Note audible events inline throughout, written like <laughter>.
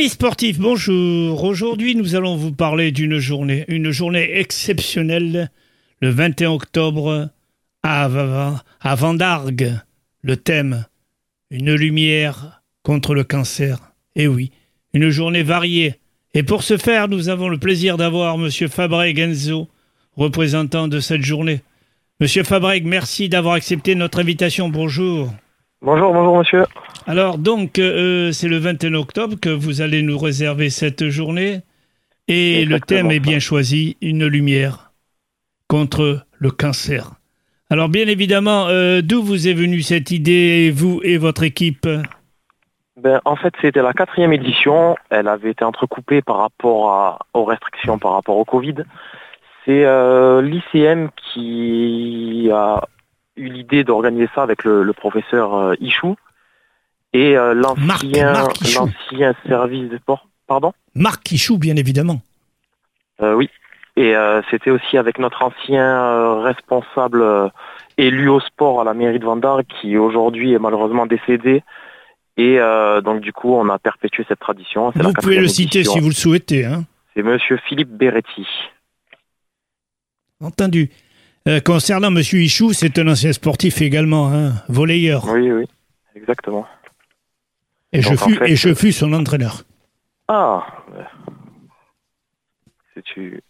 Amis sportifs, bonjour. Aujourd'hui, nous allons vous parler d'une journée, une journée exceptionnelle, le 21 octobre à, à Vendargue. Le thème, une lumière contre le cancer. Et oui, une journée variée. Et pour ce faire, nous avons le plaisir d'avoir Monsieur Fabreg Enzo, représentant de cette journée. Monsieur Fabreg, merci d'avoir accepté notre invitation. Bonjour. Bonjour, bonjour monsieur. Alors donc, euh, c'est le 21 octobre que vous allez nous réserver cette journée. Et le thème est bien choisi, une lumière contre le cancer. Alors bien évidemment, euh, d'où vous est venue cette idée, vous et votre équipe? Ben, en fait, c'était la quatrième édition. Elle avait été entrecoupée par rapport à, aux restrictions par rapport au Covid. C'est euh, l'ICM qui a eu l'idée d'organiser ça avec le, le professeur euh, Ichou et euh, l'ancien Ichou. service de sport. Pardon? Marc Quichou, bien évidemment. Euh, Oui. Et c'était aussi avec notre ancien responsable élu au sport à la mairie de Vendard qui aujourd'hui est malheureusement décédé. Et euh, donc du coup, on a perpétué cette tradition. La Vous pouvez le citer édition. si vous le souhaitez. Hein. C'est Monsieur Philippe Beretti. Entendu. Euh, concernant Monsieur Ichou, c'est un ancien sportif également, hein, volleyeur. Oui, oui, exactement. Et, je en fus, fait, et je fus son entraîneur. Ah, c'est une-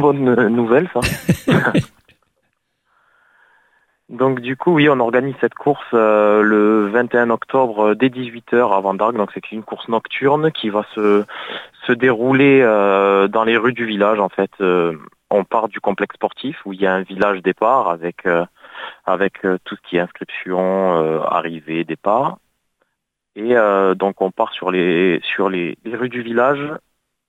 bonne euh, nouvelle, ça. <laughs> donc du coup, oui, on organise cette course euh, le 21 octobre euh, dès 18h à Vendargue. Donc c'est une course nocturne qui va se, se dérouler euh, dans les rues du village. En fait, Euh, on part du complexe sportif où il y a un village départ avec euh, avec euh, tout ce qui est inscription, euh, arrivée, départ. Et donc on part sur les sur les, les rues du village.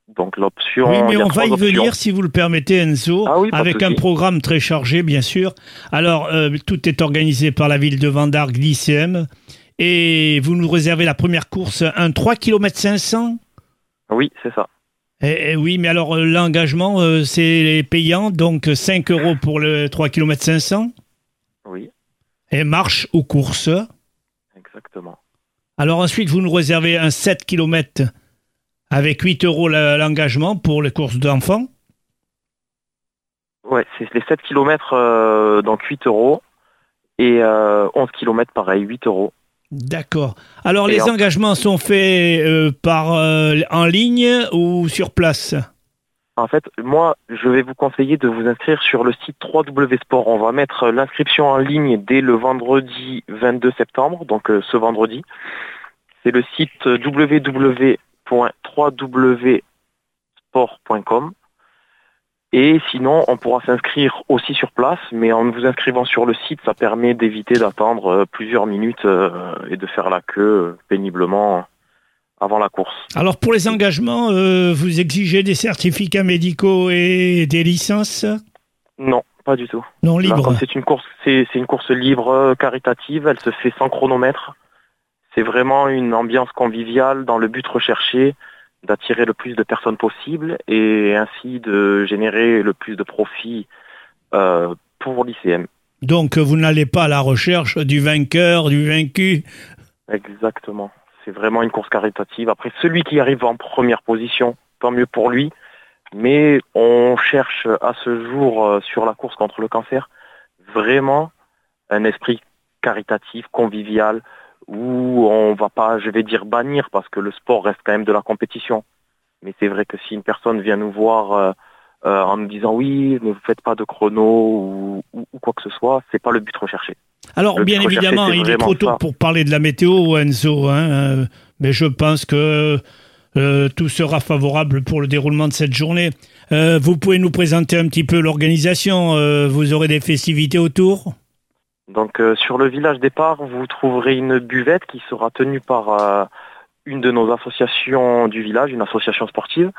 Donc l'option. Oui, mais on va y options. venir si vous le permettez, Enzo, Ah oui, avec un programme très chargé, bien sûr. Alors, tout est organisé par la ville de Vendargue, l'ICM, et vous nous réservez la première course, un 3 km 500 Oui, c'est ça. Eh, eh oui, mais alors euh, l'engagement, euh, c'est payant, donc 5 euros pour le 3 km 500, Oui, et marche ou course. exactement. Alors ensuite, vous nous réservez un 7 km avec 8 euros l'engagement pour les courses d'enfants. Ouais, c'est les 7 km, donc 8 euros. Et euh, 11 km, pareil, 8 euros. D'accord. Alors Et les en- engagements sont faits euh, par euh, en ligne ou sur place? En fait, moi, je vais vous conseiller de vous inscrire sur le site 3W Sport. On va mettre l'inscription en ligne dès le vendredi 22 septembre, donc euh, ce vendredi. C'est le site www.3wsport.com. Et sinon, on pourra s'inscrire aussi sur place, mais en vous inscrivant sur le site, ça permet d'éviter d'attendre euh, plusieurs minutes euh, et de faire la queue euh, péniblement avant la course. Alors pour les engagements, euh, vous exigez des certificats médicaux et des licences? Non, pas du tout. non comme c'est une course, c'est une course libre, caritative. Elle se fait sans chronomètre. C'est vraiment une ambiance conviviale dans le but recherché d'attirer le plus de personnes possible et ainsi de générer le plus de profit euh, pour l'ICM. Donc vous n'allez pas à la recherche du vainqueur, du vaincu? Exactement. C'est vraiment une course caritative. Après, celui qui arrive en première position, tant mieux pour lui. Mais on cherche à ce jour euh, sur la course contre le cancer vraiment un esprit caritatif, convivial, où on va pas, je vais dire bannir, parce que le sport reste quand même de la compétition. Mais c'est vrai que si une personne vient nous voir euh, euh, en nous disant oui, ne vous faites pas de chrono ou, ou- ou quoi que ce soit, c'est pas le but recherché. Alors Le bien évidemment, il est trop tôt ça. pour parler de la météo, Enzo, hein, euh, mais je pense que euh, tout sera favorable pour le déroulement de cette journée. Vous pouvez nous présenter un petit peu l'organisation. vous aurez des festivités autour? Donc euh, sur le village départ, vous trouverez une buvette qui sera tenue par euh, une de nos associations du village, une association sportive.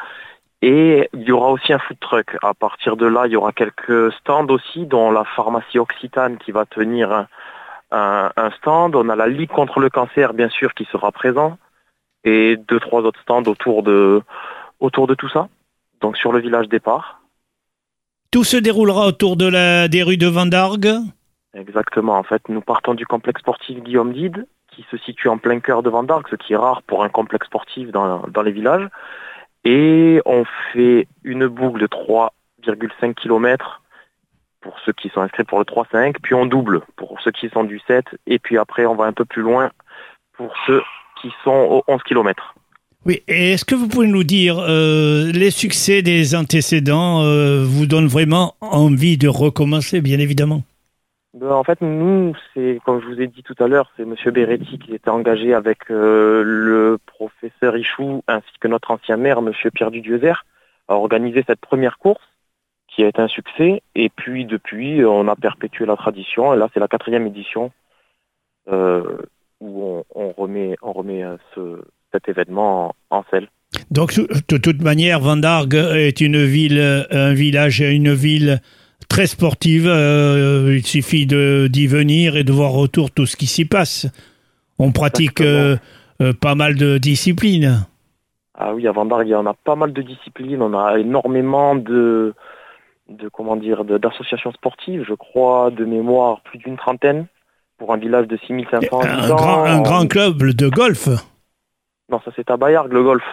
Et il y aura aussi un food truck. À partir de là, il y aura quelques stands aussi, dont la pharmacie Occitane qui va tenir un, stand. On a la Ligue contre le cancer, bien sûr, qui sera présent. Et deux, trois autres stands autour de, autour de tout ça. Donc sur le village départ. Tout se déroulera autour de la, des rues de Vendargue Exactement. En fait, nous partons du complexe sportif Guillaume Dide, qui se situe en plein cœur de Vendargue, ce qui est rare pour un complexe sportif dans, les villages. Et on fait une boucle de 3,5 km pour ceux qui sont inscrits pour le 3-5, puis on double pour ceux qui sont du 7, et puis après on va un peu plus loin pour ceux qui sont au 11 km. Oui, et est-ce que vous pouvez nous dire, euh, les succès des antécédents euh, vous donnent vraiment envie de recommencer, bien évidemment? Ben, En fait, nous, c'est comme je vous ai dit tout à l'heure, c'est M. Beretti qui était engagé avec euh, le professeur Ichou ainsi que notre ancien maire, M. Pierre Dudiezer, à organiser cette première course qui a été un succès. Et puis depuis, on a perpétué la tradition. Et là, c'est la quatrième édition où on, remet, on remet ce, cet événement en, selle. Donc, de toute manière, Vendargue est une ville, un village, une ville très sportive. Euh, il suffit d'y venir et de voir autour tout ce qui s'y passe. On pratique euh, euh, pas mal de disciplines. Ah oui, à Vendargue, il y en a pas mal de disciplines. On a énormément de, de comment dire, d'associations sportives. Je crois, de mémoire, plus d'une trentaine pour un village de 6500 un Grand, un grand club de golf non, ça c'est à Bayargues, le golf.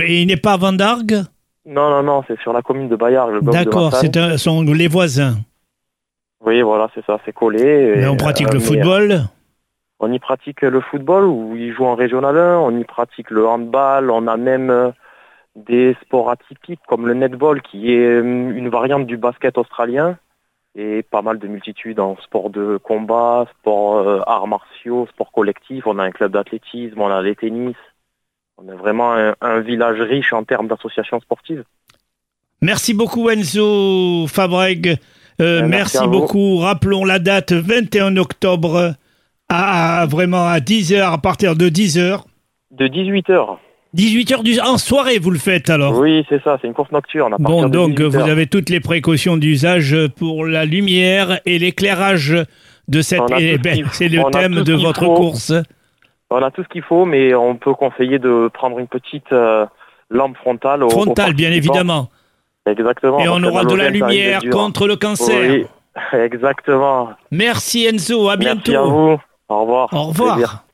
Et il n'est pas à Vendargue Non, non, non, c'est sur la commune de le golf D'accord, ce sont les voisins. Oui, voilà, c'est ça, c'est collé. Mais on pratique le euh, football On y pratique le football, où ils jouent en régional 1, on y pratique le handball, on a même euh, des sports atypiques comme le netball, qui est euh, une variante du basket australien et pas mal de multitudes en sport de combat, sport euh, arts martiaux, sport collectif. On a un club d'athlétisme, on a des tennis. On est vraiment un, village riche en termes d'associations sportives. Merci beaucoup Enzo Fabreg. Euh, ben, merci, beaucoup. Rappelons la date 21 octobre à, vraiment à 10h, à partir de 10h. De 18h. 18h du... en soirée, vous le faites alors Oui, c'est ça, c'est une course nocturne. bon, donc vous avez toutes les précautions d'usage pour la lumière et l'éclairage de cette. Eh ben, c'est le thème de votre course. On a tout ce qu'il faut, mais on peut conseiller de prendre une petite euh, lampe frontale. frontale, bien évidemment. Exactement. Et on aura de la lumière contre le cancer. Oui, <laughs> exactement. Merci Enzo, à bientôt. Merci à vous. Au revoir. Au revoir.